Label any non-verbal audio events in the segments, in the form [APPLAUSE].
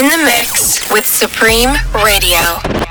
In the mix with Supreme Radio.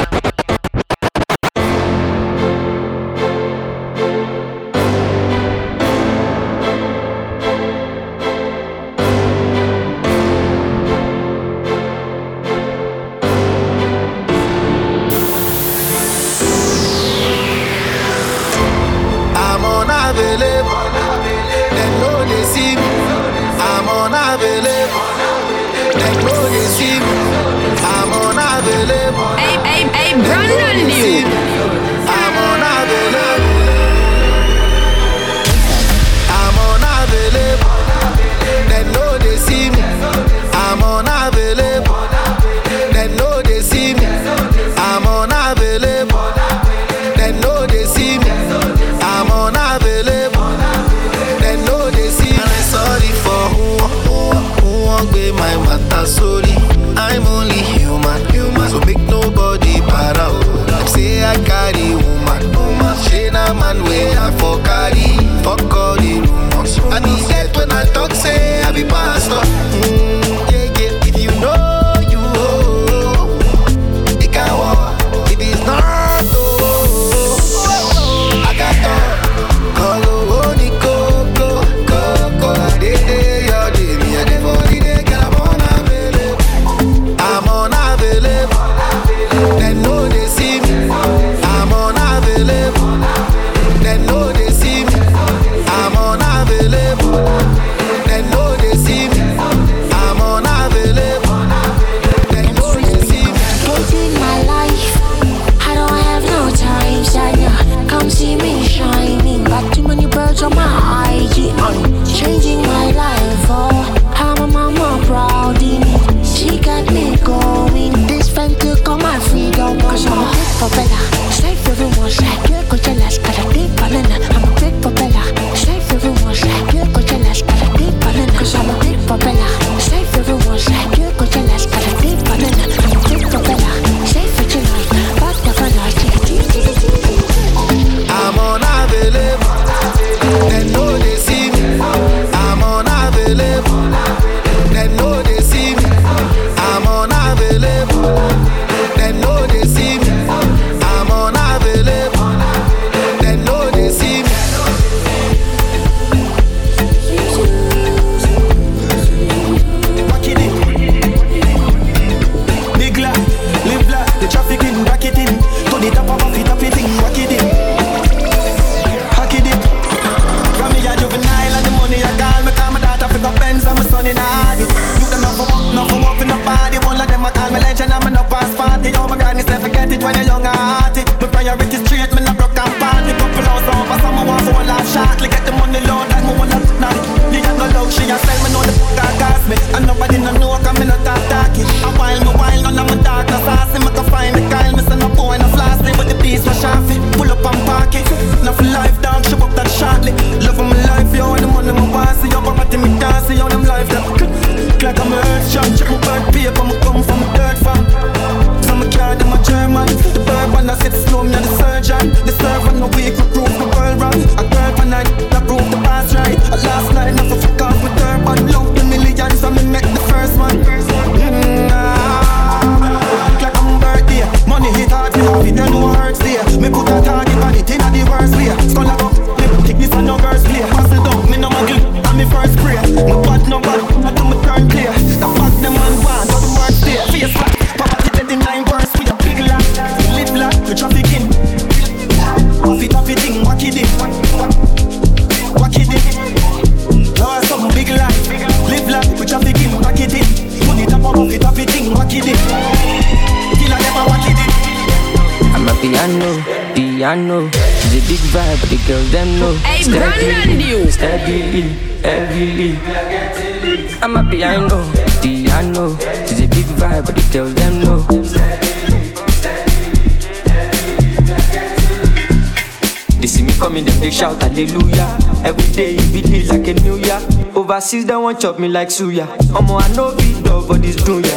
Overseas, they want chop me like suya. Omo, I know big dog but this dunya.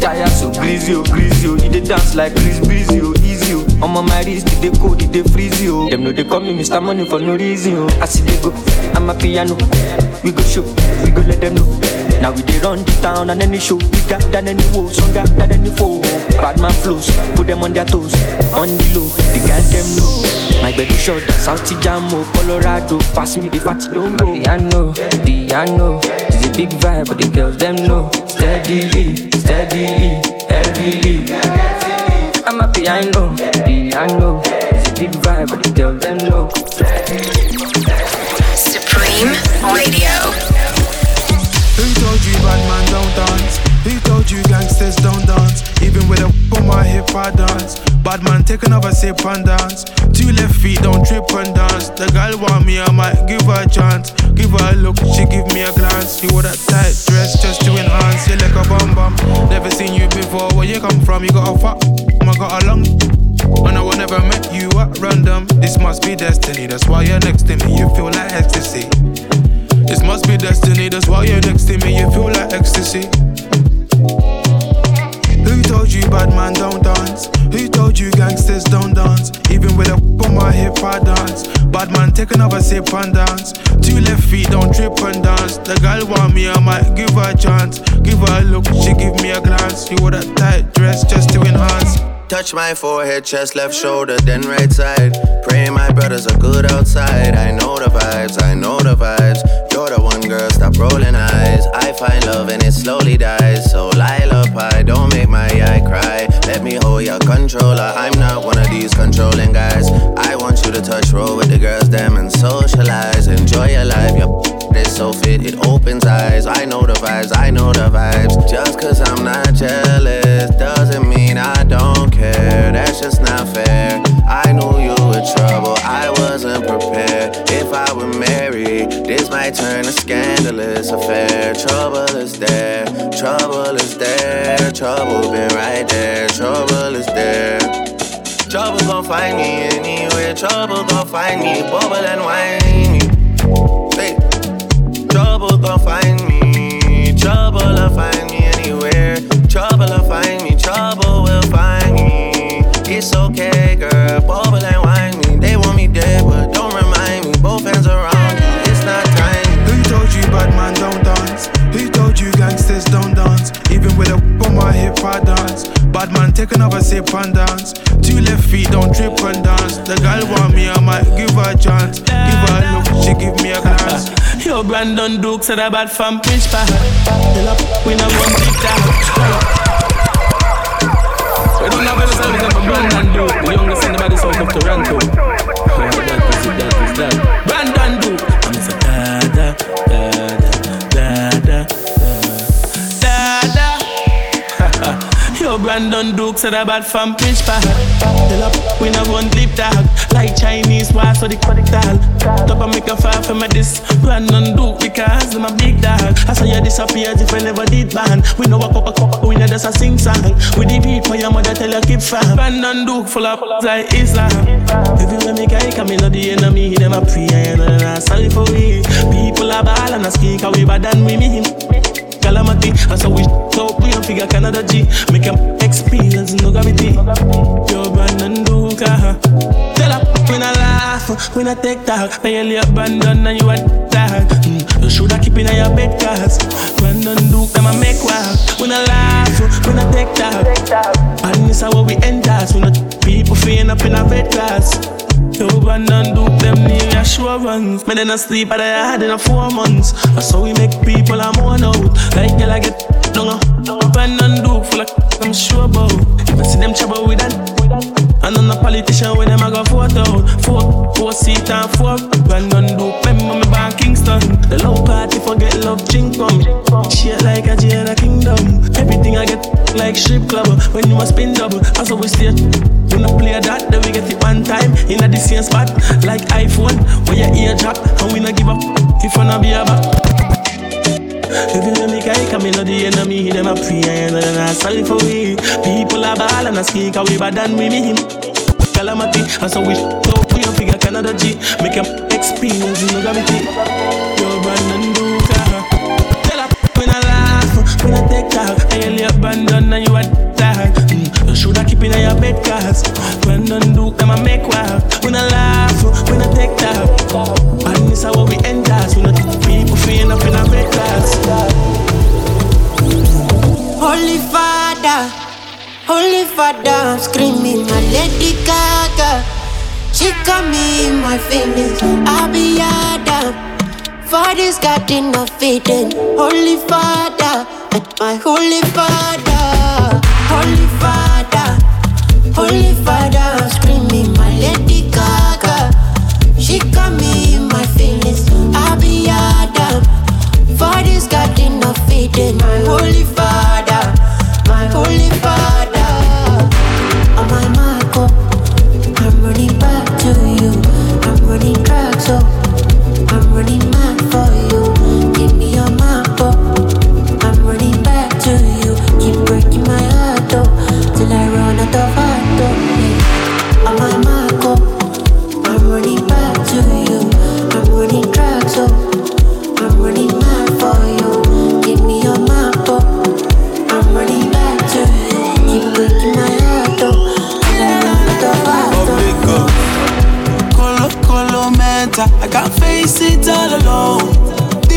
Tire so greasy, oh, greasy, oh. He dey dance like Chris Breezy, oh, easy, oh. Omo, my wrist, they cold, they freeze, oh. Them know they call me Mr. Money for no reason, oh. I see they go, I'm a piano. We go show, we go let them know. Now we dey run the town and any show bigger than any woe, stronger than any foe. Bad man flows, put them on their toes, on the low. The girls them know. My baby shot, South Jamo, Colorado, pass me the fatty don't go. Piano, piano, it's a big vibe, but the girls them know. Steadily, steadily, heavily. I'm a piano, piano, it's a big vibe, but the girls them know. Supreme Radio. Who told you bad man don't dance? Who told you gangsters don't dance? Even with a whip on my hip, I dance. Bad man, take another sip and dance. Two left feet, don't trip and dance. The girl want me, I might give her a chance. Give her a look, she give me a glance. You wore that tight dress just to enhance. You like a bum bum. Never seen you before. Where you come from? You got a fuck. I got a long. And I will never met you at random. This must be destiny. That's why you're next to me. You feel like ecstasy. This must be destiny, that's why you're next to me, you feel like ecstasy. Told you bad man don't dance? Who told you gangsters don't dance? Even with a on my hip, I dance. Bad man, take another sip and dance. Two left feet, don't trip and dance. The girl want me, I might give her a chance. Give her a look, she give me a glance. You wore that tight dress just to enhance. Touch my forehead, chest, left shoulder, then right side. Pray my brothers are good outside. I know the vibes, I know the vibes. You're the one girl, stop rolling eyes. I find love and it slowly dies. So pie, don't make my eye cry. Let me hold your controller. I'm not one of these controlling guys. I want you to touch roll with the girls, them and socialize. Enjoy your life, your is so fit, it opens eyes. I know the vibes, I know the vibes. Just cause I'm not jealous doesn't mean I don't care. That's just not fair. I knew you were trouble, I wasn't prepared. If I were married, this might turn a scandalous affair. Trouble is there, trouble is there, trouble been right there, trouble is there. Trouble gon' find me anywhere, trouble gon' find me, bubble and whiny. Trouble gon' find me. Trouble'll find me anywhere. Trouble'll find me. Trouble will find me. It's okay, girl. Bubble and wine me. They want me dead, but don't remind me. Both hands around you. It's not time. Who told you bad man don't dance? Who told you gangsters don't dance? Even with a on my hip, I dance. Bad man, take another sip and dance. Two left feet, don't trip and dance. The girl want me, I might give her a chance. Give her a look, she give me a glance. Yo, Brandan Duke said about from Prince Park. Tell up, we not one big time. We don't have any service of Brandan Duke, the youngest in the body south of Toronto. That is it, that is that. Brandan Duke said about from Prince Park. Tell up, we not one lip dog. Like Chinese, why so the chronic tall. Top and make a fire for my this. Brandan Duke because I'm a big dog. I saw you disappear if I never did ban. We know a coca coca, we know just a sing song. We the beat for your mother, tell you keep fam. Brandan Duke full of like Islam. Everywhere me guy come in, the enemy, them a pray and I'm sorry for we. People are ball and a speak, we bad than we mean calamity. And so we talk, we don't figure Canada G. Make them experience no gravity. Yo, Brandan uh-huh. Tell her, when I laugh, when I take talk, you abandon and you a tag. Mm. You shoulda keep in your bed, cause Brandan Duke, them a make wild. When I laugh, when I take talk, and this is how we enter. So not people feeling up in a bed, cause Yo, Brandan Duke, them need assurance. Me then I sleep at the yard in a four months. That's how we make people mourn out. Like girl, I get down. Brandan Duke full of I'm sure about. If I see them trouble with that. And I'm a politician when them I go vote out. Four, four seat and four. Brandan Duke, remember me back Kingston. The low party forget love drink from Shit like a jail a kingdom. Everything I get like strip club. When you a spin double, that's how we stay. We no play that, then we get it one time in a same spot. Like iPhone, where your ear drop, and we no give up. If I no be a back. If you let me come in, know the enemy, them a pray and then I sorry for we. People are ball and a speak, we bad than we mean. Calamity, and so we talk, we figure Canada G. Make them experience no gravity. Yo, Brandan when I take off. I only abandon and you attack. Mm. You shoulda keep in your bed cause when done do them I make wild. When I laugh, when I take off. And this is how we end us. When the people feeling up in our bed class. Holy Father, Holy Father, I'm screaming, my Lady Gaga. She got me in my feelings, I'll be Adam. For this God, enough feeding, Holy Father. My holy father, holy father, holy father, screaming, my lady Gaga. She got me in my feelings, I'll be Adam. For this garden of Eden, my holy father.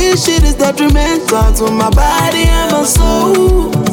this shit is detrimental to my body and my soul.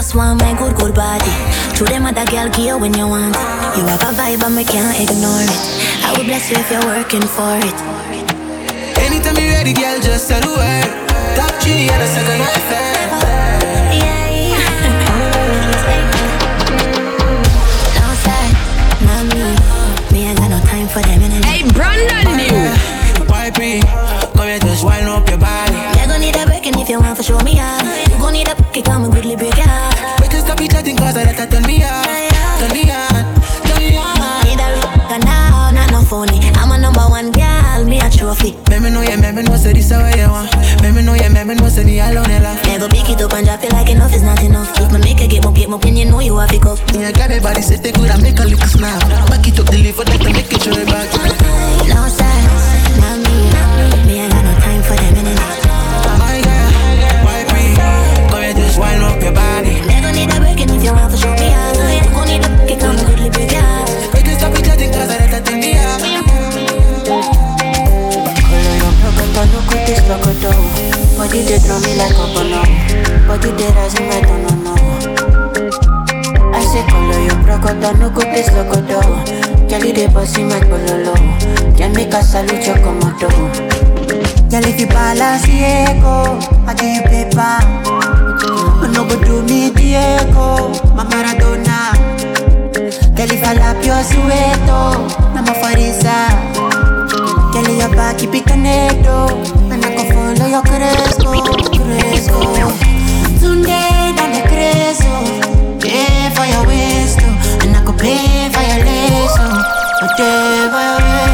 Just want my good, good body. To them other girl gear when you want. You have a vibe and we can't ignore it. I will bless you if you're working for it. Anytime you're ready, girl, just say the word. Top G and a second affair. Yeah, No side, not me. Me, I got no time for them energy. Hey, Brandon new. Why pre? Come here, just wind up your body. You gon' need a break and if you want for show me how. You gon' need a kick, come and quickly break me know, say this is what you want. Let me know, yeah, let me know, say me alone, yeah, laugh. Never pick it up and drop it like enough is not enough. If me make a get more, get more, when you know you have to go. Yeah, got me body set, they good, I make a little snap. Back it up, deliver that, to make it show back. No size, not me. Me, I got no time for them energy. My girl, why pre? Come here, just wind up your body. Gon' need a break and if you want for show me Body they draw me like a bono. Body they rising like no no no. I say color your prokoto, no cut this lokoto. Girl, they bossy my pololo. Can make a salute your komodo. Girl, if you balance Diego, I give you paper. No go do me Diego, my Maradona. Girl, if I lap your sueto, I'm a farisa. Girl, your back keep it connected, your cresco, cresco. Tunde dan the cresco, pay for your waist, oh, and I could pay for your your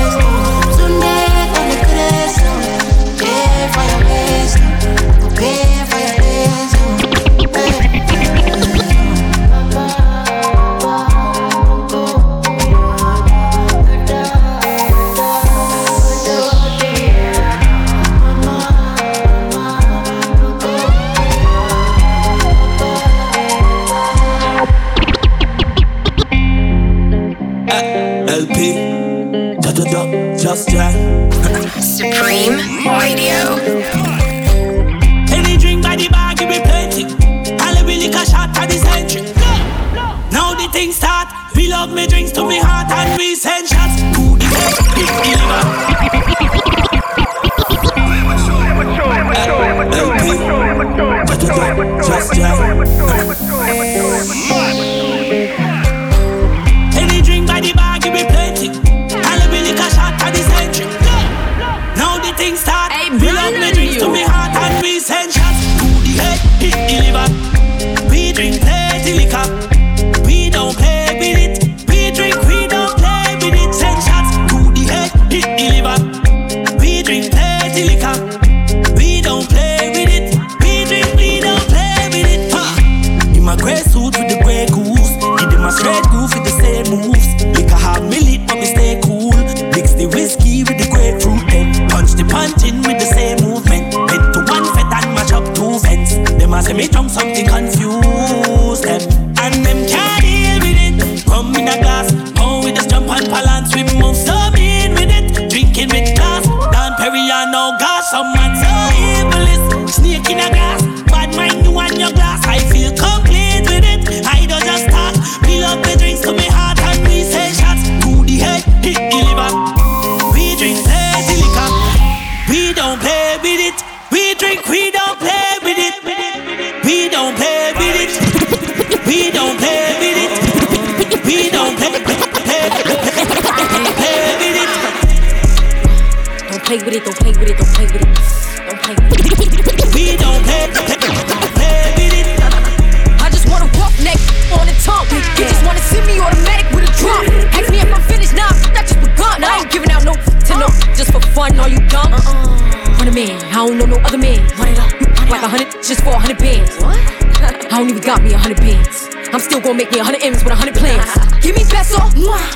Me a hundred bands. I'm still gonna make me a hundred M's with a hundred plans. Give me peso,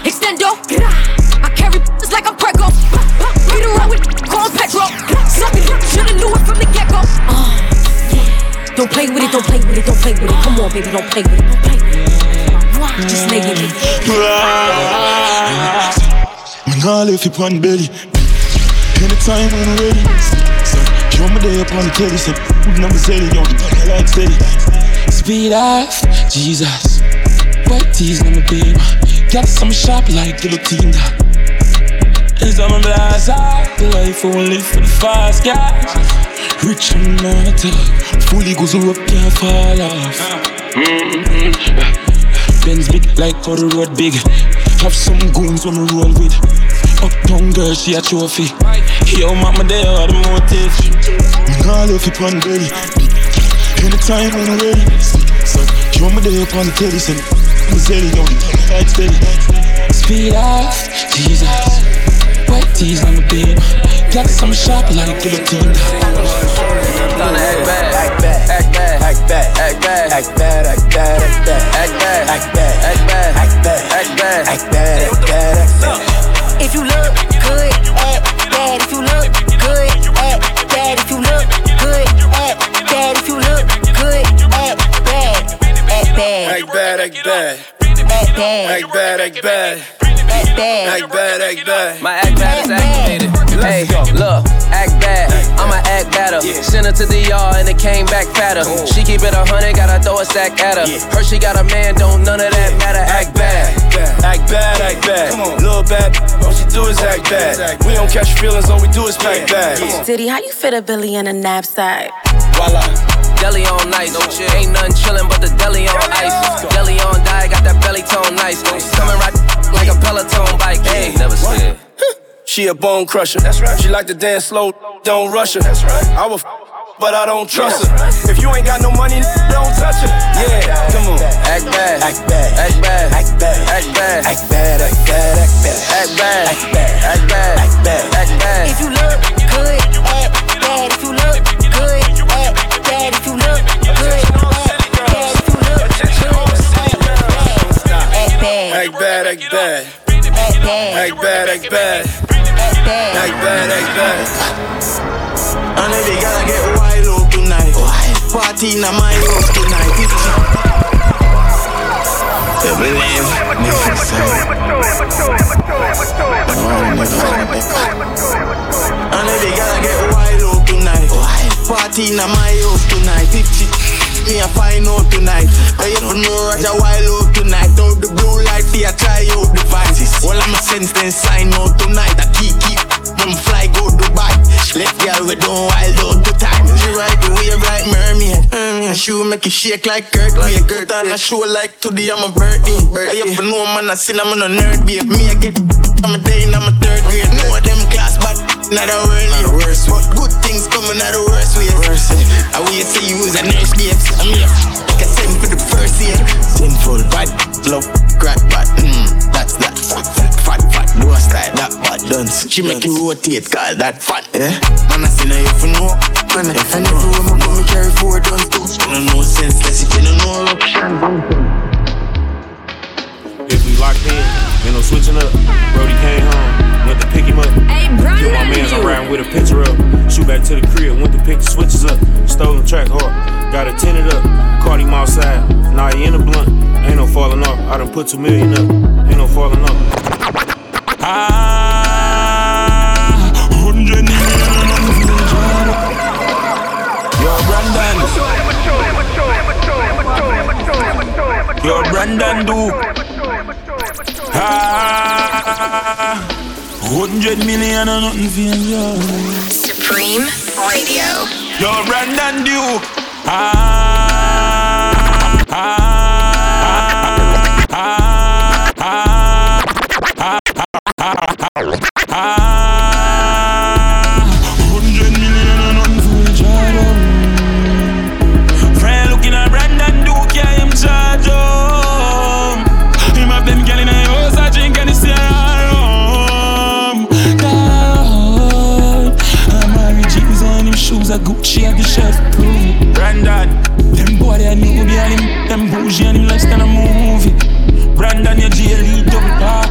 extendo. I carry like I'm Prego. Beat around with corn petro. Something shoulda knew it from the get go. Uh, don't play with it, don't play with it, don't play with it. Come on, baby, don't play with it, don't play with it. Just lay it. Me nah left you on belly. Anytime when ready. So, show me day up on the telly. Say, put number steady on the like steady. Speed off, Jesus. White tees on my beam. Got some sharp like guillotine. It's on my blast, the life only for the fast guys. Rich and not fully goes up, can't fall off. Mm-hmm. Benz big like how the road big. Have some goons on the roll with. Uptown girl, she a trophy. Yo, mama, they are the motive. Me nah love it on belly. Anytime when I'm ready. So, you want me there up on the telly, send me steady, yo, like steady. Speed off, Jesus. White tees on the beam. Got some sharp like guillotine. Time to act bad, act bad, act bad, act bad, act bad, act bad, act bad, act bad, act bad, act bad, act bad, act bad, act bad, act bad, act bad. If you look good, act bad. Act bad, act bad. Act bad. Act bad, act bad. Act bad. Act bad. My act bad is activated. Hey, look, act bad. I'ma act better. Send her to the yard and it came back fatter. She keep it a hundred, gotta throw a stack at her. Her she got a man, don't none of that matter. Act bad. Act bad, act bad. Little bad, all she do is act bad. We don't catch feelings, all we do is pack bags. Diddy, how you fit a Billy in a knapsack? Voila. Deli on nice, no shit. Ain't nothing chillin' but the deli on ice. Deli on diet, got that belly tone nice. Coming right like a Peloton bike. Hey, never scared. She a bone crusher. That's right. She like to dance slow, don't rush her. That's right. I will, f- but I don't trust her. If you ain't got no money, don't touch her. Yeah, come on. Act bad, Act bad, act bad, act bad, act bad, act bad, act bad, act bad, act bad, act bad, act bad, act bad, act bad. If you look good, act act bad, act bad, Act bad. act bad, act bad, Act bad. act bad. And if you gotta get wild out tonight. Party in my house tonight. You believe me for some And if you gotta get wild out tonight. Party in my house tonight If she me a find out tonight. I ever know Roger wild out tonight? Out the blue light, they a try out devices All I'm a sense then sign out tonight. I keep keep them fly go Dubai. Left girl we don't wild out the time. She ride the wave like mermaid. Mm, Shoe make it shake like Kurt Like Kurt on a show like today I'm a birdie. birthday I ever know man I sin I'm a nerd babe Me I get I'm a day in I'm a third grade. Know them class but not a world worse But good things coming out the worst way I wait to use a nurse babes I'm here. Like a send for the first year. Sinful bad love crack bad. Mm, That's that. Fat fat fat do a style that bad dance She make you rotate call that fat. Yeah? Man I say now if you know. Man if I never when my mommy carry four guns too No no sense less if you don't know. Eruption If we locked in, ain't no switching up. Brody came home, went to pick him up. Hey, Kill my mans, I'm riding with a picture up. Shoot back to the crib, went to pick the switches up. Stole Stolen track hard, got it tinted up. Caught him outside, now he in a blunt. Ain't no falling off, I done put two million up. Ain't no falling off. Ah, hundred million. Yo, Brandan. Yo, Brandan Duke. Ah, 100 million and nothing feels. Supreme Radio. You're Brandan Duke. Ah, ah. A Gucci and the chef. Brandon, them boy they new be on him, them bougie and him less than a movie. Brandon, your GLE double park,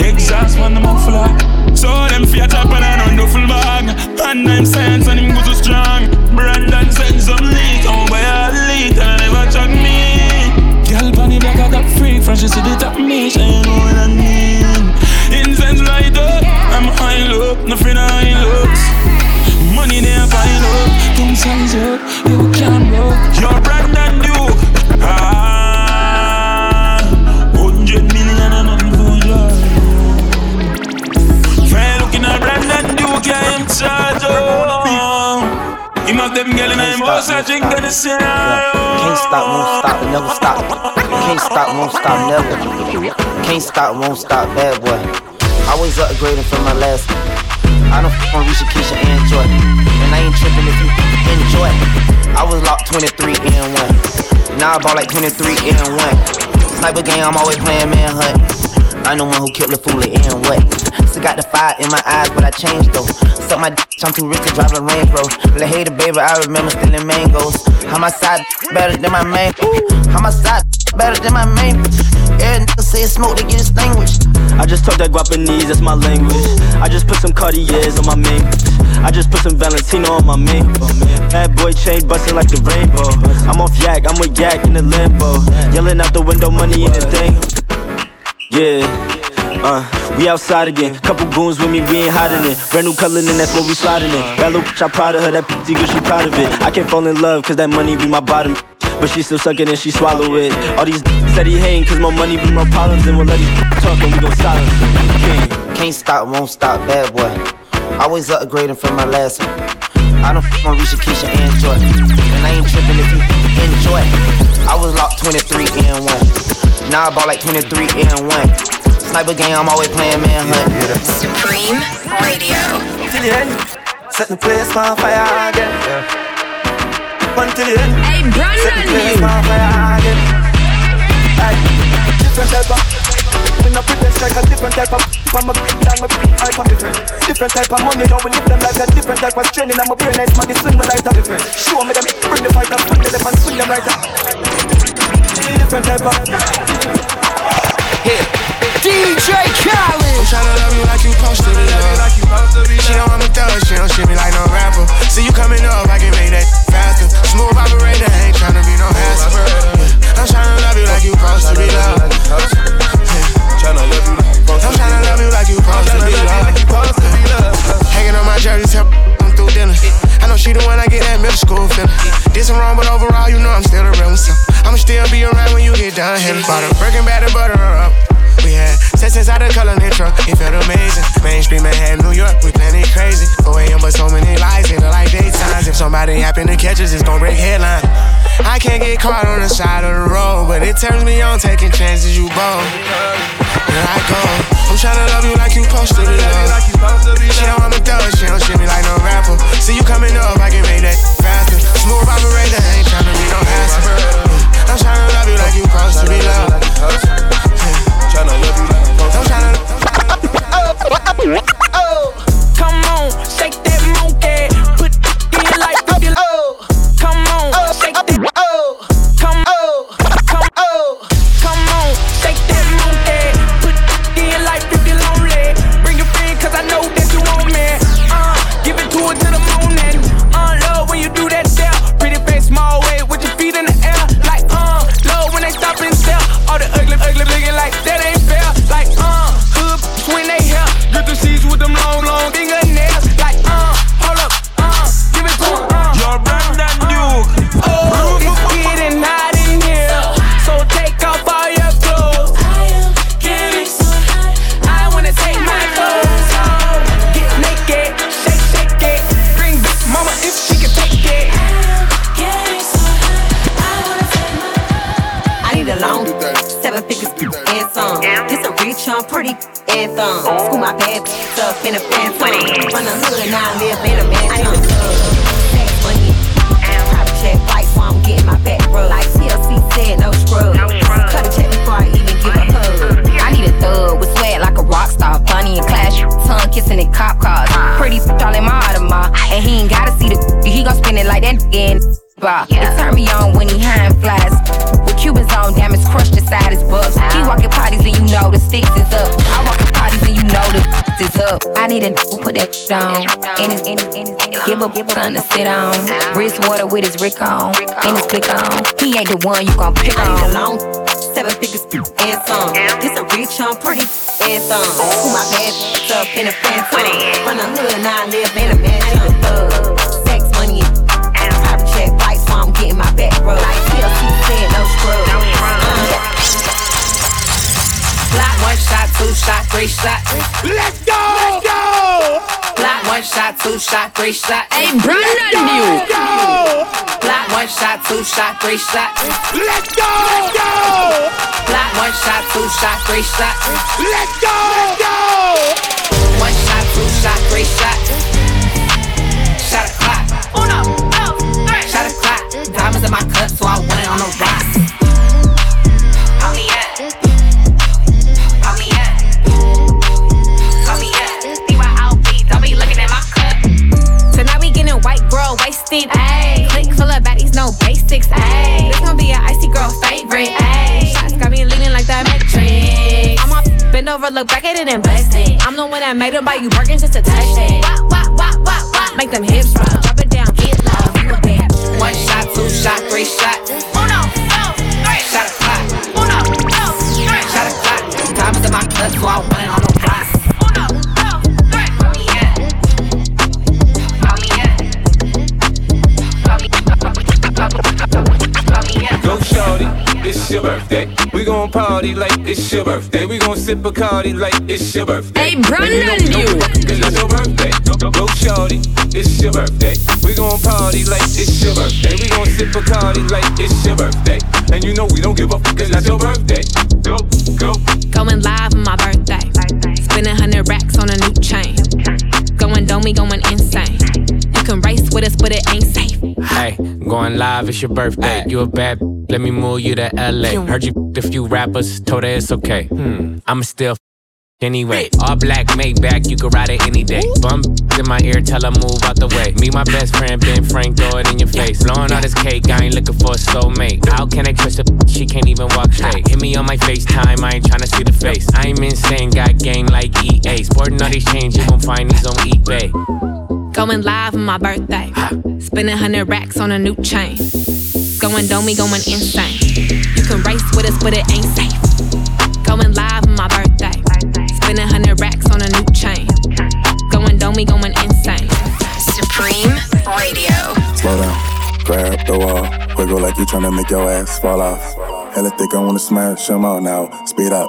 exhaust from the muffler. So them Fiat up and I don't duffel bag, and I'm sense and him go too strong. Brandon send some lead, oh boy I lead and I never check me. Girl bunny black I got free from she said it at me, she ain't know what I mean. Incense light up, I'm high look, nothing high looks. Money there, fine up. Size up, you can't. You're brand new. Ah, hundred million and nothing for you. Fair looking at brand new, can't charge up. Him of them girl and I'm also drinking the same. Can't stop, won't stop, never stop. Can't stop, won't stop, never. Can't stop, won't stop, bad boy. Always upgrading from my last. I don't f on Risha, Keisha, and Joy. And I ain't tripping if you enjoy. I was locked 23 and 1. Now I bought like 23 and 1. Sniper game, I'm always playing manhunt. I know one who killed the foolie and what. Still got the fire in my eyes, but I changed though. Suck my d, I'm too rich to drive a Range Rover. Hate it, baby, I remember stealing mangoes. How my side better than my main? How my side better than my main? Every nigga say smoke, they get extinguished. I just talk that Guapanese, that's my language. I just put some Cartiers on my main. I just put some Valentino on my main. Bad boy chain busting like the rainbow. I'm off yak, I'm with yak in the limbo. Yelling out the window, money in the thing. Yeah. Uh, we outside again. Couple goons with me, we ain't hiding it. Brand new color, and that's what we sliding in. That little bitch, I'm proud of her. That pretty girl, she proud of it. I can't fall in love, cause that money be my bottom. But she still suckin' and she swallow it. All these said he hating, cause more money be my problems. And we'll let these talk and we gon' silence King. Can't stop, won't stop, bad boy. Always upgrading from my last one. I don't f on Risha, Keisha, and Joy. And I ain't trippin' if you enjoy. I was locked 23 and 1. Now I bought like 23 and 1. Sniper game, I'm always playing manhunt. Supreme Radio. Till the end, set the place on fire again. Until the end, hey, set the place on fire again. Hey, different type of. We not pretend like a different type of. I'm a down my type of different. Different type of money, now we live them like a different type of training. I'm a brain nice man, they swing the light up different. Show me them, bring the fight up, swing them and swing them right up. Different type of. Here. DJ Khaled. I'm tryna love you like you supposed to be loved. She know I'm a thug, she don't shit me like no rapper. See you coming up, I can make that faster. Smooth operator, ain't tryna be no hassle. I'm tryna love you like you supposed to be loved. Tryna love you like I'm tryna love you like you supposed to be loved. Hanging on my jersey, tell [LAUGHS] I'm through dinner. I know she the one I get that middle school feeling. This some wrong, but overall, you know I'm still a real one. I'ma still be around when you get done here. Bought a Birkin bag to butter her up. We had sex inside the color truck, it felt amazing. Mainstream Manhattan, New York, we planning crazy. 4 a.m. but so many lies, in the like daytimes. If somebody happen to catch us, it's gonna break headline. I can't get caught on the side of the road, but it turns me on taking chances, you bold. Here I go. I'm tryna love you like you supposed to be loved. She know I'm a thug, she don't shit me like no rapper. See you coming up, I can make that faster. Smooth operator, ain't tryna be no hassle. I'm tryna love you like you supposed to be loved. Tryna love you like I'm tryna. Come on, with his Rick on. And his click on. He ain't the one you gon' pick on. I need a long seven figures and some. This a rich, I'm pretty and some. Who my bad up in a phantom. From the hood, now I live in a mansion. Thug, sex, money, and private check flights while I'm getting my back rubbed. Like TLC said, no scrub. Block one shot, two shot, three shot. Let's shot, two two shot, three shot. Hey, Brandan, you. Block one shot, two shot, three shot. Let's go! go! Block one shot, two shot, three shot. Let's go! go! One shot, two shot, three shot. Shot a clock. Uno, dos, three. Shot a clock. Diamonds in my cup, so I want it on the rocks. Basics. Ayy. This gon' be an icy girl favorite. Ayy. Shots got me leaning like the Matrix. I'm off, bend over, look back at it and bless it. I'm the one that made them buy you Birkins just to touch it. Wop, wop, wop, wop, wop. Make them hips roll. Drop it down, get low. You a bad. One shot, two shot, three shot. Uno, dos, three. Shot a clock. Uno, dos, three. Shot a clock. Diamonds in my cup, so I want it shorty, it's your birthday. We gon' party like it's your birthday. We gon' sip Bacardi like it's your birthday. Hey, Brandan, you. Cause it's your birthday. Go, go shorty, it's your birthday. We gon' party like it's your birthday. We gon' sip Bacardi like it's your birthday. And you know we don't give a fuck cause that's your birthday. Go, go. Going live on my birthday. Spending hundred racks on a new chain. Going domey, going insane. You can race with us, but it ain't safe. Hey, going live, it's your birthday. You a bad, let me move you to LA. Heard you a few rappers, told her it's okay. Hmm, I'ma still f- anyway. All black, Maybach, you can ride it any day. Bum in my ear, tell her move out the way. Me, my best friend, Ben Frank, throw it in your face. Blowing all this cake, I ain't looking for a soulmate. How can I trust a she can't even walk straight? Hit me on my FaceTime, I ain't tryna see the face. I'm insane, got game like EA. Sporting all these chains, you gon' find these on eBay. Going live on my birthday. Spending hundred racks on a new chain. Going domey, going insane. You can race with us, but it ain't safe. Going live on my birthday. Spending hundred racks on a new chain. Going domey, going insane. Supreme Radio. Slow down, grab the wall, wiggle like you tryna make your ass fall off. Hella thick, I wanna smash smash 'em out now. Speed up,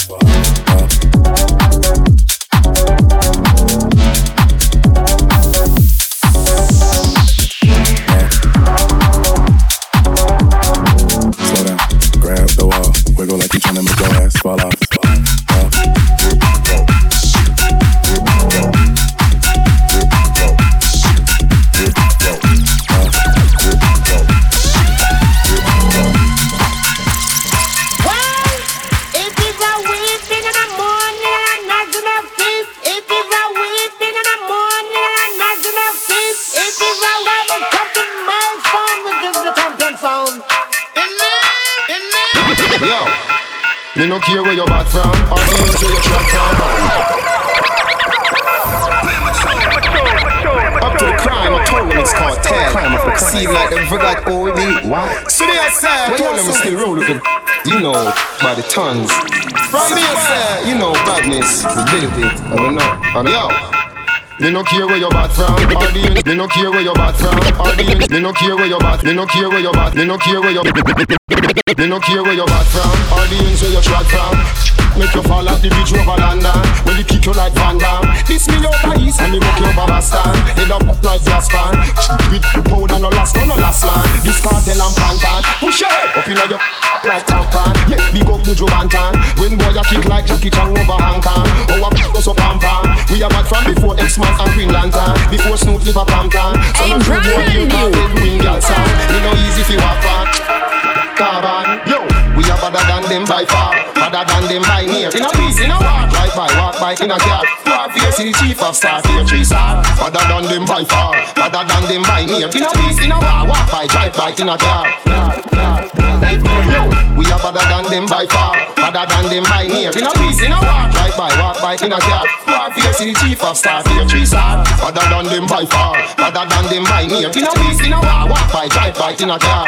no care where you're back from or the ends where you track from. Up to the crime, I told them it's cartel. Crime of the seem like them forgot all be. Why? So they say, I told them still roll with. You know, by the tons. From me, I say, you know, badness, a little bit. I don't know. I don't Yo. Me no care where you're back from, or the end. Me no care where you're back from, or the end. Me no care where you're back. Me no care where you're back. Me no care where you're. Me no care where you're back from, or the ends where you track from. Make you fall off the bridge over London When they kick you like Van Damme This me over east and me walk you over Boston Head up up like gas fan With the powder no last no last man This cartel and pantan Push it up inna your [LAUGHS] like tampon Yeah, big up Buju Banton When boy you kick like Jackie Chan over Hong Kong I put us up pam pam We are bad from before X-Man and Green Lantern Before Snoop live a Compton So no boy you can't get wing girl sound Me no easy fi walk on Carbon, yo, we are better than them by far, better than them by near. In a piece, in a walk, right by, walk by, in a car. War face the chief of staff, here three star, better than them by far, better than them by near. In a piece, in a walk, walk by, drive by, in a car. Yo, we are better than them by far, better than them by near. In a piece, in a walk, right by, walk by, in a car. War face the chief of staff, here than them by far, than them by near. In a week, in a war, walk by, drive by, in a car.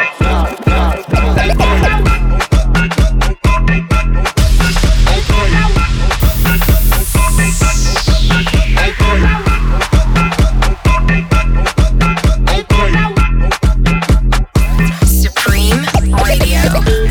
Supreme Radio.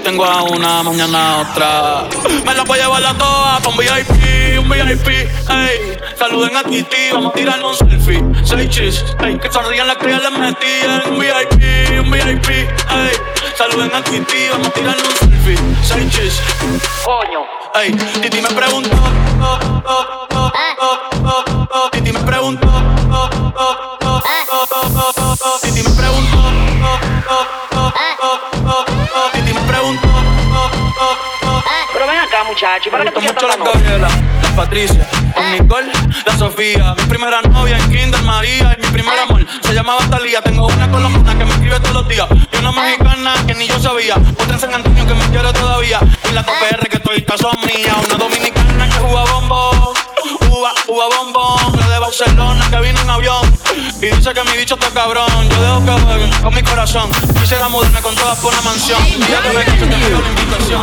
Tengo a una, mañana a otra. Me la voy a llevar a todas pa' un VIP, un VIP, ey. Saluden a Titi, vamos a tirar un selfie. Seis chis, ey. Que sonrían las crías, les metí en un VIP, un VIP, ey. Saluden a Titi, vamos a tirar un selfie. Seis chis, coño, ey. Titi me preguntó. muchacha. Me gustó mucho la Gabriela, la Patricia, con Nicole, la Sofía. Mi primera novia en Kinder María y mi primer amor se llamaba Talía. Tengo una colombiana que me escribe todos los días y una mexicana que ni yo sabía. Otra en San Antonio que me quiere todavía y la TPR que estoy son mía. Una dominicana que juega bombo, uva, uva bombón. La de Barcelona que vino en avión y dice que mi bicho está cabrón. Yo dejo que jueguen con mi corazón. Quisiera mudarme con todas por una mansión. Ya que me cacho, te pido la invitación.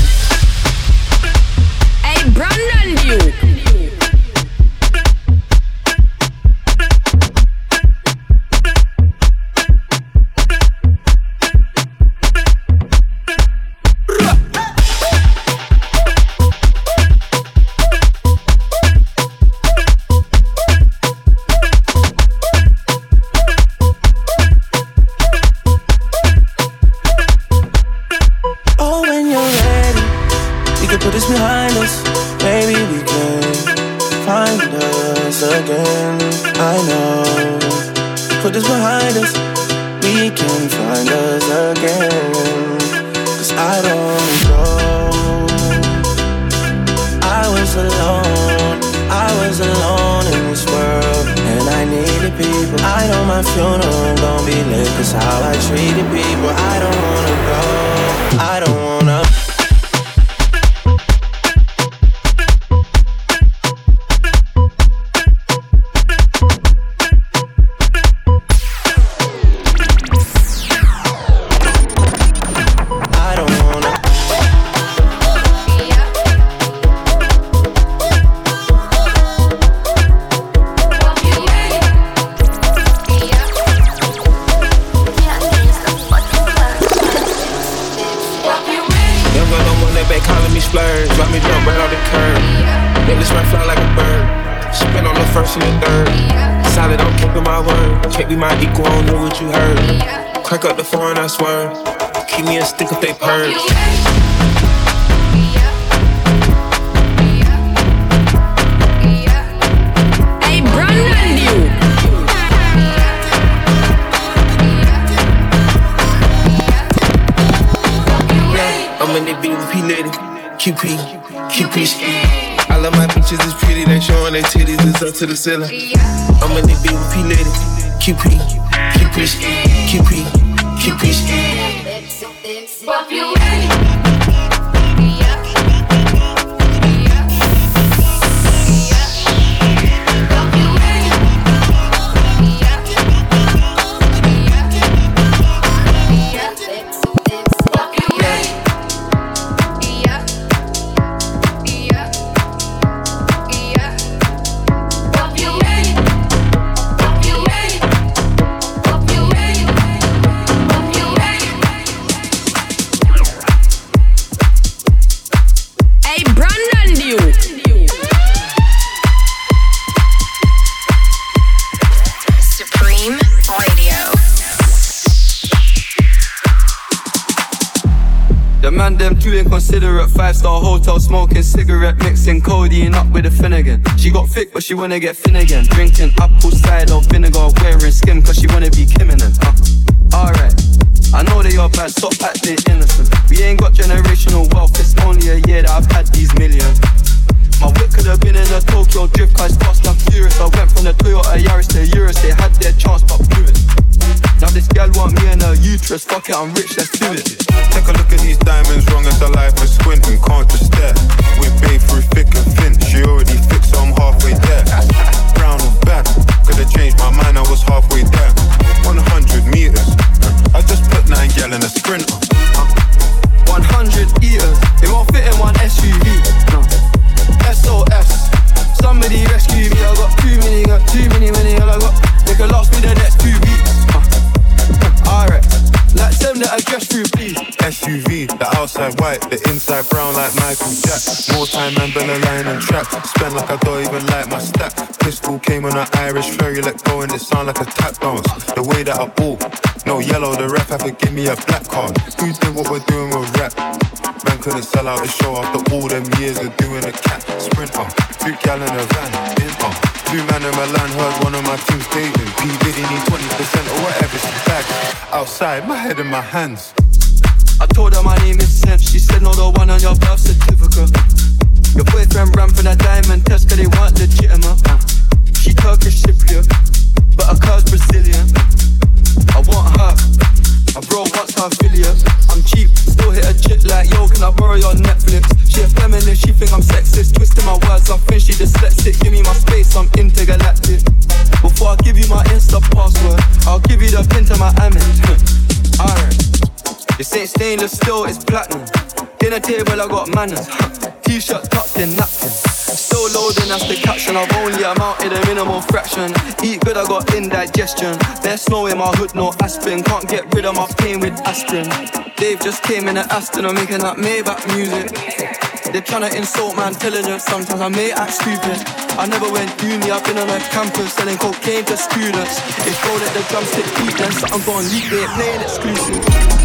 QP ski. All of my bitches is pretty, they showing their titties, it's up to the ceiling. I'm in the BVP lady. QP, QP ski. QP, QP ski. Hey, man them too inconsiderate. Five star hotel smoking cigarette, mixing codeine up with a Finnegan. She got thick, but she wanna get thin again. Drinking apple cider vinegar, wearing skim, cause she wanna be Kim in them. Uh, Alright. I know they are bad, stop acting innocent. We ain't got generational wealth, it's only a year that I've had these millions. My whip could have been in a Tokyo drift, cause fast and furious. I went from the Toyota Yaris to Urus, they had their chance, but blew it. Now this gal want me in her uterus, fuck it, I'm rich, let's do it. Take a look at these diamonds, wrong as a life is squinting, can't just stare. We're babe through thick and thin, she already fixed, so I'm halfway there. Brown or bad, could've changed my mind, I was halfway there. 100 meters, I just put nine gal in a sprinter. 100 eaters, it won't fit in one SUV. SOS, somebody rescue me. I got too many, got too many, many, and I got they could last me the next two outside white, the inside brown like Michael Jack. More time been a line and trap. Spend like I don't even like my stack. Pistol came on an Irish ferry, let go and it sound like a tap dance. The way that I bought, no yellow, the ref have to give me a black card. Who did what we're doing with rap? Man couldn't sell out the show after all them years of doing a cat sprint on. Three gal in a van, in on. Two man in Milan heard one of my teams dating. P Diddy need 20% or whatever she back. Outside, my head in my hands. I told her my name is Sam. She said no, the one on your birth certificate. Your boyfriend ran for that diamond test cause they weren't legitimate. Uh, She Turkish Cypriot, but her car's Brazilian. I want her. I bro wants her affiliate. I'm cheap, still hit a chick like yo, can I borrow your Netflix? She a feminist. She think I'm sexist. Twisting my words, I'm French. She dyslexic. Give me my space, I'm intergalactic. Before I give you my Insta password, I'll give you the pin to my Amex. [LAUGHS] Alright. This ain't stainless steel, it's platinum. Dinner table, I got manners. T-shirt tucked in napkin. Still loading, that's the caption. I've only amounted a minimal fraction. Eat good, I got indigestion. There's snow in my hood, no aspirin. Can't get rid of my pain with aspirin. Dave just came in the Aston, I'm making that Maybach music. They're trying to insult my intelligence. Sometimes I may act stupid. I never went uni, I've been on a campus selling cocaine to students. If go let the drumstick beat, then something gon' leak, they ain't playing exclusive.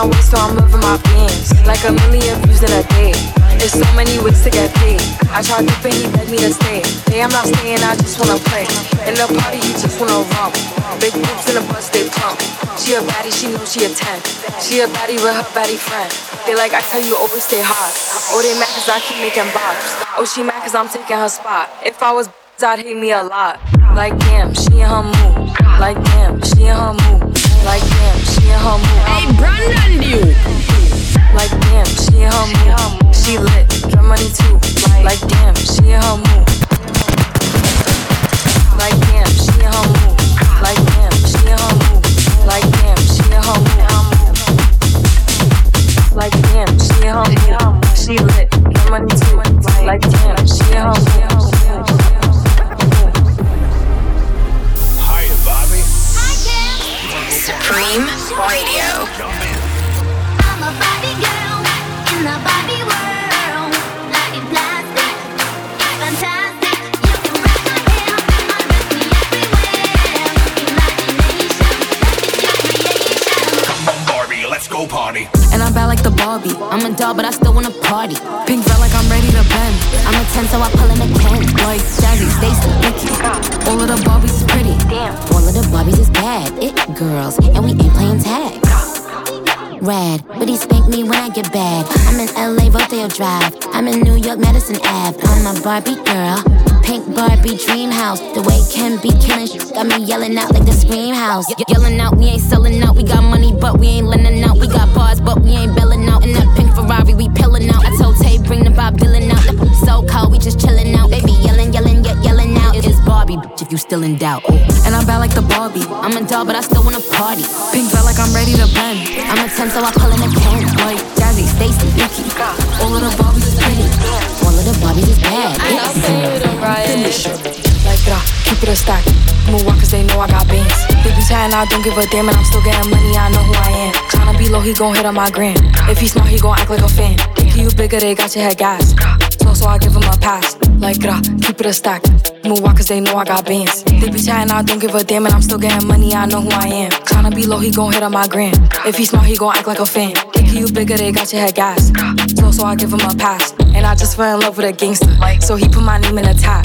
My waist, so I'm moving my pants. Like a million views in a day. There's so many ways to get paid. I tried to pay, he begged me to stay. Hey, I'm not staying, I just wanna play. In the party, you just wanna romp. Big boobs in the bus, they plump. She a baddie, she knows she a 10. She a baddie with her baddie friend. They like, I tell you, always stay hot. Oh, they mad cause I keep making bops. Oh, she mad cause I'm taking her spot. If I was I'd hate me a lot. Like damn, she in her mood. Like damn, she in her mood. Like damn, she in her mood. Hey, Brandan, you. Like damn, she in her mood. She lit, get money too. Like damn, she in her mood. Like damn, she in her mood. Like damn, she in her mood. Like damn, she in her mood. Like damn, she in her. She lit, get money too. Like damn, she in her mood. Hiya, Bobby. Supreme Radio. I'm a Barbie girl in the Barbie world. Like in plastic, it's fantastic. You can wrap my hair, undress me everywhere. Imagination, that's your creation. Come on, Barbie, let's go party. And I'm bad like the Barbie. I'm a doll, but I still wanna party. Pink felt like I'm ready to bend. I'm a 10, so I pull in a 10. Like Jazzy, Stacy, Vicky. All of the Barbies is pretty. Damn. All of the Barbies is bad. It girls, and we ain't playing tag. Rad, but he spank me when I get bad. I'm in LA, Rodeo Drive. I'm in New York, Madison Ave. I'm a Barbie girl. Pink Barbie dream house. The way Ken be killing shit got me yelling out like the scream house. Ye- yelling out, we ain't selling out. We got money, but we ain't lending out. We got bars, but we ain't belling out. In that pink Ferrari, we pillin' out. I told Tay, bring the Bob Dylan out. So cold, we just chillin' out. Baby, yelling, yelling, yet yelling out. It's Barbie, bitch, if you still in doubt. Oh. And I'm bad like the Barbie. I'm a doll, but I still wanna party. Pink felt like I'm ready to bend. I'm a 10, so I pull in a 10. Like Jazzy, Stacy, Vicky. All of the Barbies is pretty. All of the Barbies is bad. It's Finish. It. Like that, keep it a stack. Move on cause they know I got beans. They be chatting, I don't give a damn, and I'm still getting money, I know who I am. Tryna be low, he gon' hit on my gram. If he smart, he gon' act like a fan. Think you bigger, they got your head gas. So, I give him a pass. Like that, keep it a stack. Move on cause they know I got bands. They be chatting, I don't give a damn, and I'm still getting money, I know who I am. Tryna be low, he gon' hit on my gram. If he smart, he gon' act like a fan. Think you bigger, they got your head gas. So, so I give him a pass. And I just fell in love with a gangster. So he put my name in a tag.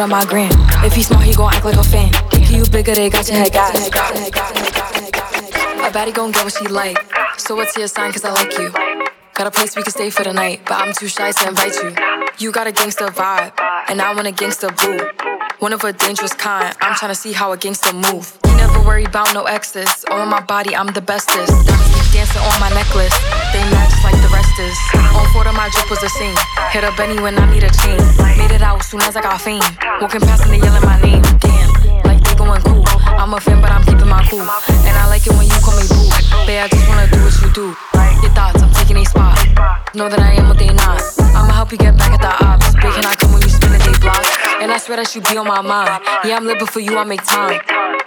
on my gram. If he smart, he gon' act like a fan. Think you bigger, they got your head gas. A baddie gon' get what she like. So what's your sign, cause I like you. Got a place we can stay for the night, but I'm too shy to invite you. You got a gangster vibe, and I want a gangster boo. One of a dangerous kind, I'm tryna see how a gangster move. You never worry about no exes. On my body, I'm the bestest. Dancing on my necklace. They just like the rest is. On four of my drip was a scene. Hit a Benny when I need a chain. Made it out soon as I got fame. Walking past and they yelling my name. Damn, like they going cool. I'm a fan, but I'm keeping my cool. And I like it when you call me boo. Babe, I just wanna do what you do. Your thoughts, Spot. Know that I am what they not. I'ma help you get back at the ops. Big can I come when you spin a day block? And I swear that you be on my mind. Yeah, I'm living for you, I make time.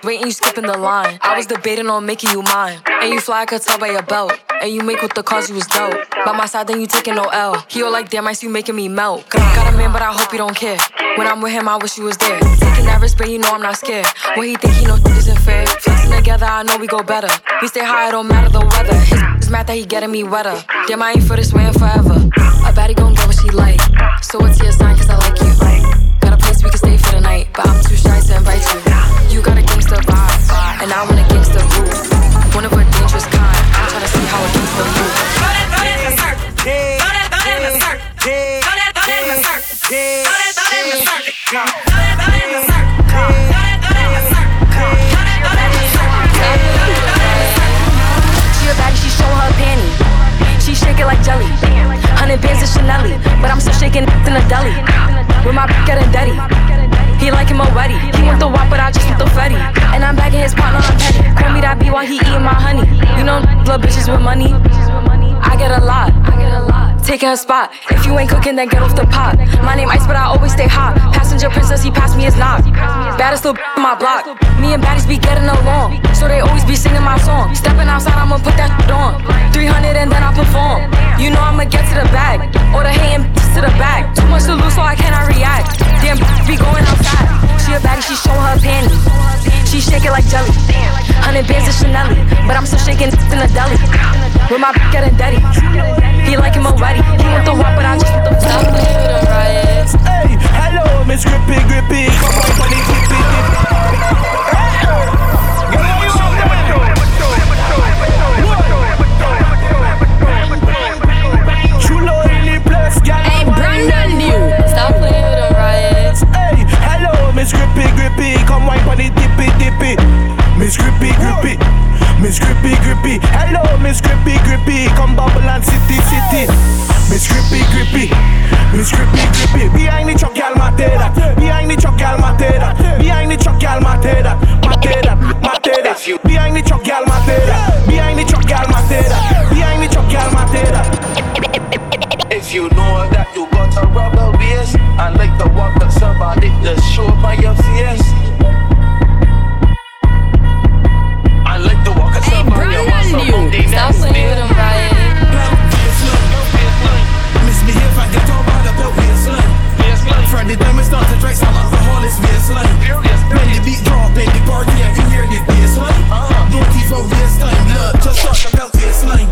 Waiting, you skipping the line. I was debating on making you mine. And you fly, I could tell by your belt. And you make with the cause you was dope. By my side, then you taking no L. He all like, damn, I see you making me melt. Got a man, but I hope you don't care. When I'm with him, I wish you was there. Taking that risk, but you know I'm not scared. When he think he know isn't fair. Flexing together, I know we go better. We stay high, it don't matter the weather. His is mad that he getting me wetter. Damn, I ain't for this way and forever. A baddie gon' get what she like. So what's your sign, cause I like you. Got a place we can stay for the night, but I'm too shy to invite you. You got a gangster vibe, and I want a gangster groove. One of a dangerous kind. I'm tryna see how a gangster move. Throw that, throw that in the circle. Throw that, throw that in the circle. Throw that, throw that in the circle. Throw that, throw that in the circle. Throw that, throw that in the circle. Show her panty. She shake it like jelly. Hundred bands of Chanel, but I'm still shaking in a deli. With my getting dirty. He like him already. He want the wop, but I just want the fetty. And I'm back in his partner, I'm petty. Call me that B while he eating my honey. You know, little bitches with money. I get a lot I get a lot. Taking her spot. If you ain't cooking, then get off the pot. My name Ice, but I always stay hot. Passenger princess, he passed me his knock. Baddest little in my block. Me and baddies be getting along. So they always be singing my song. Stepping outside, I'ma put that shit on. 300 and then I perform. You know I'ma get to the bag. Or the hating to the back. Too much to lose, so I cannot react. Damn, be going outside. She a baddie, she show her panty. She shake it like jelly. Hundred bands of Chanel, but I'm still shaking in the deli. With my getting dirty. He like him already. He want the wop, but I just want the riots. Hey, hello, Miss Grippy Grippy. Come on, bunny, grippy, Chulo dippy. Miss Grippy Grippy. Miss Grippy Grippy. Hello, Miss Grippy Grippy. Come bubble and city city. Miss Grippy Grippy. Miss Grippy Grippy. Behind the truck, gal, mate that. Behind the truck, gal, mate that. Behind the truck, gal, mate that. Mate that. Mate that. Behind the truck, gal, mate that. Behind the truck, gal, mate that. Behind the truck, gal, mate that. If you know that you got a rubber waist I like the walk that somebody just show your face somebody wants to move the Stop playing with day them riots. Misbehave and get over the belt waistline. Friday time we start to drink some alcohol, it's waistline. When the beat drop in the party, I can hear the bassline. Don't even waste time, look, just start the belt waistline.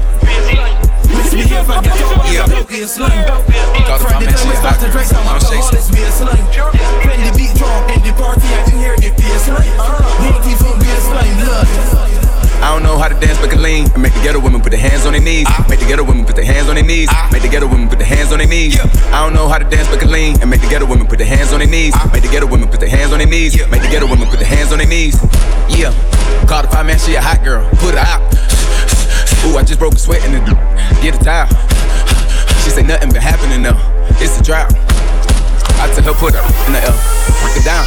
Misbehave and get over the belt waistline. Friday time we start to drink some alcohol, it's waistline. When the beat drop in the party, I can hear the bassline. Don't even waste time, look. I don't know how to dance, but can lean. And make the ghetto women put their hands on their knees. Make the ghetto women put their hands on their knees. Make the ghetto women put their hands on their knees. I don't know how to dance, but can lean. And make the ghetto women put their hands on their knees. Make the ghetto women put their hands on their knees. Make the ghetto women put their hands on their knees. Yeah. Call the five man, she a hot girl. Put her out. Ooh, I just broke a sweat in the get a towel. She say nothing been happening though. It's a drought. I tell her put her in the L. Break it down.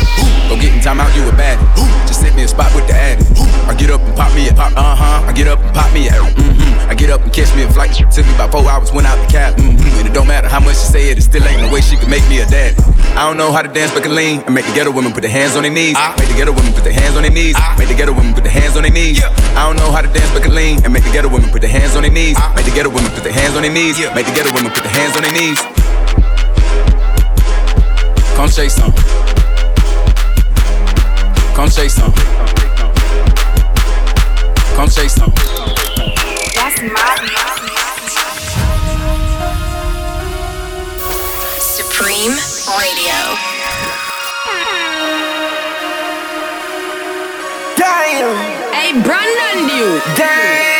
Go get in time out, you a bad. Just set me a spot with the addy. I get up and pop me a pop, uh huh. I get up and pop me a, mm-hmm. I get up and catch me a flight. Took me about four hours, went out the cab. Mm-hmm. And it don't matter how much she say it, it still ain't no way she can make me a daddy. I don't know how to dance, but can lean. And make the ghetto women put their hands on their knees. I Make the ghetto women put their hands on their knees. I Make the ghetto women put their hands on their knees. I don't know how to dance, but can lean. And make the ghetto women put their hands on their knees. I Make the ghetto women put their hands on their knees. Make the ghetto women put their hands on their knees. Come shake some. Come shake some. Come shake some. That's my Supreme Radio. Damn. Hey, Brandan new. MC,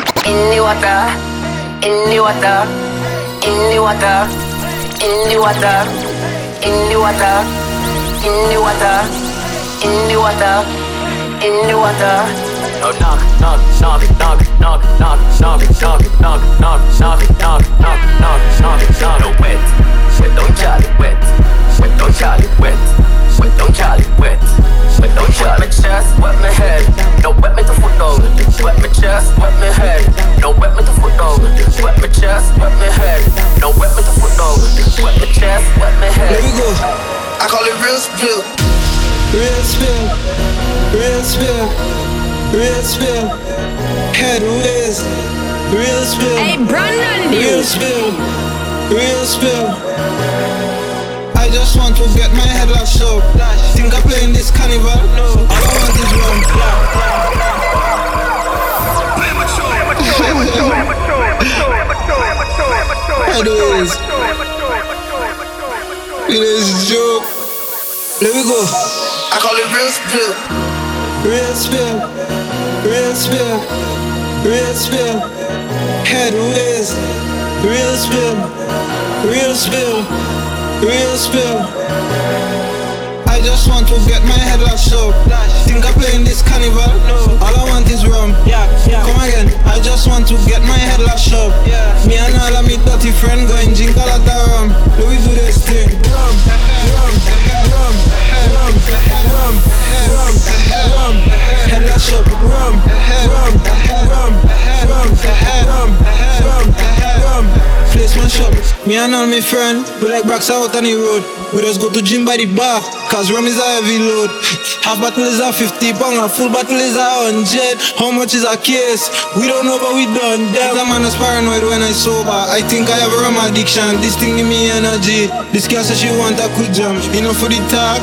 in the water, in the water, in the water, in the water, in the water, in the water, in the water, in the water. Knock, knock, knock, knock, knock, knock, knock, knock, knock, knock, knock, knock. Me go. I call it real spill. Real spill. Real spill. Real spill. Head whiz. Real spill. Real spill. Real spill. I just want to get my head locked up. Think I'm playing this carnival? No. All I want is rum. Yeah, yeah. Come again. I just want to get my head locked up. Yeah. Me and all of me dirty friend going drink a lot of rum. Let me do this rum, rum, rum. Head locked up. Rum, rum, rum, rum, rum, rum, rum. Place my shop. Me and all my friend, we like rocks out on the road. We just go to gym by the bar, cause rum is a heavy load. Half bottle is a 50 pound, a full bottle is a 100. How much is a case? We don't know, but we done them. The man is paranoid when I sober. I think I have a rum addiction. This thing give me energy. This girl says she want a quick jump. Enough for the talk.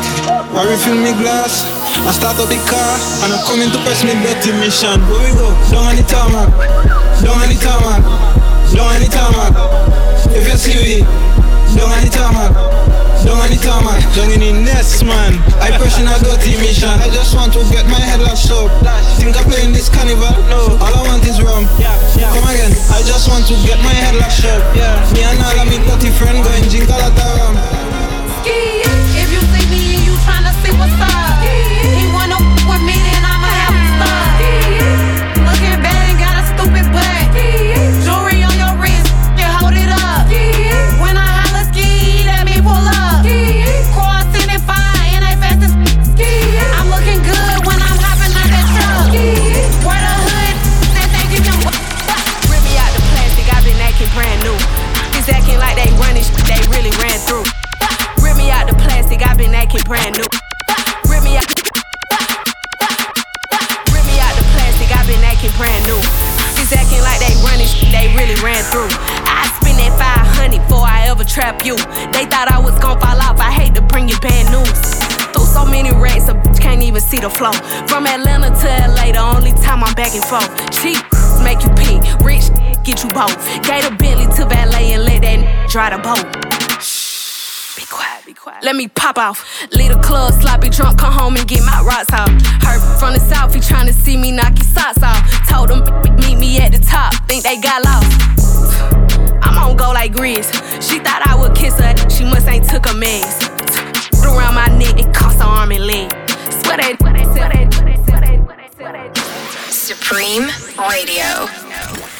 I refill me glass. I start up the car, and I'm coming to press me dirty mission. Where we go? Down on the tarmac. Down on the tarmac. Down on the tarmac. If you see me, down on the tarmac. Down on the tarmac. Down in the nest, man. I pushing a dirty mission. I just want to get my head locked up. Think I'm playing this carnival? No. All I want is rum. Come again. I just want to get my head locked up. Me and all of me dirty friend going drink a lot of rum. Brand new. Rip me out. Rip me out the plastic, I've been acting brand new. It's acting like they running they really ran through. I spend that 500 before I ever trap you. They thought I was gon' fall off, I hate to bring you bad news. Through so many racks, a bitch can't even see the flow. From Atlanta to LA, the only time I'm back and forth. Cheap make you pee, rich get you both. Gave a Bentley to valet and let that dry the boat. Let me pop off. Leave the club, sloppy drunk, come home and get my rocks off. Hurt from the south, he tryna see me knock his socks off. Told him meet me at the top, think they got lost. I'm on go like Grizz. She thought I would kiss her, she must ain't took a mess. Around my neck, it cost her arm and leg. Swear that. Supreme Radio.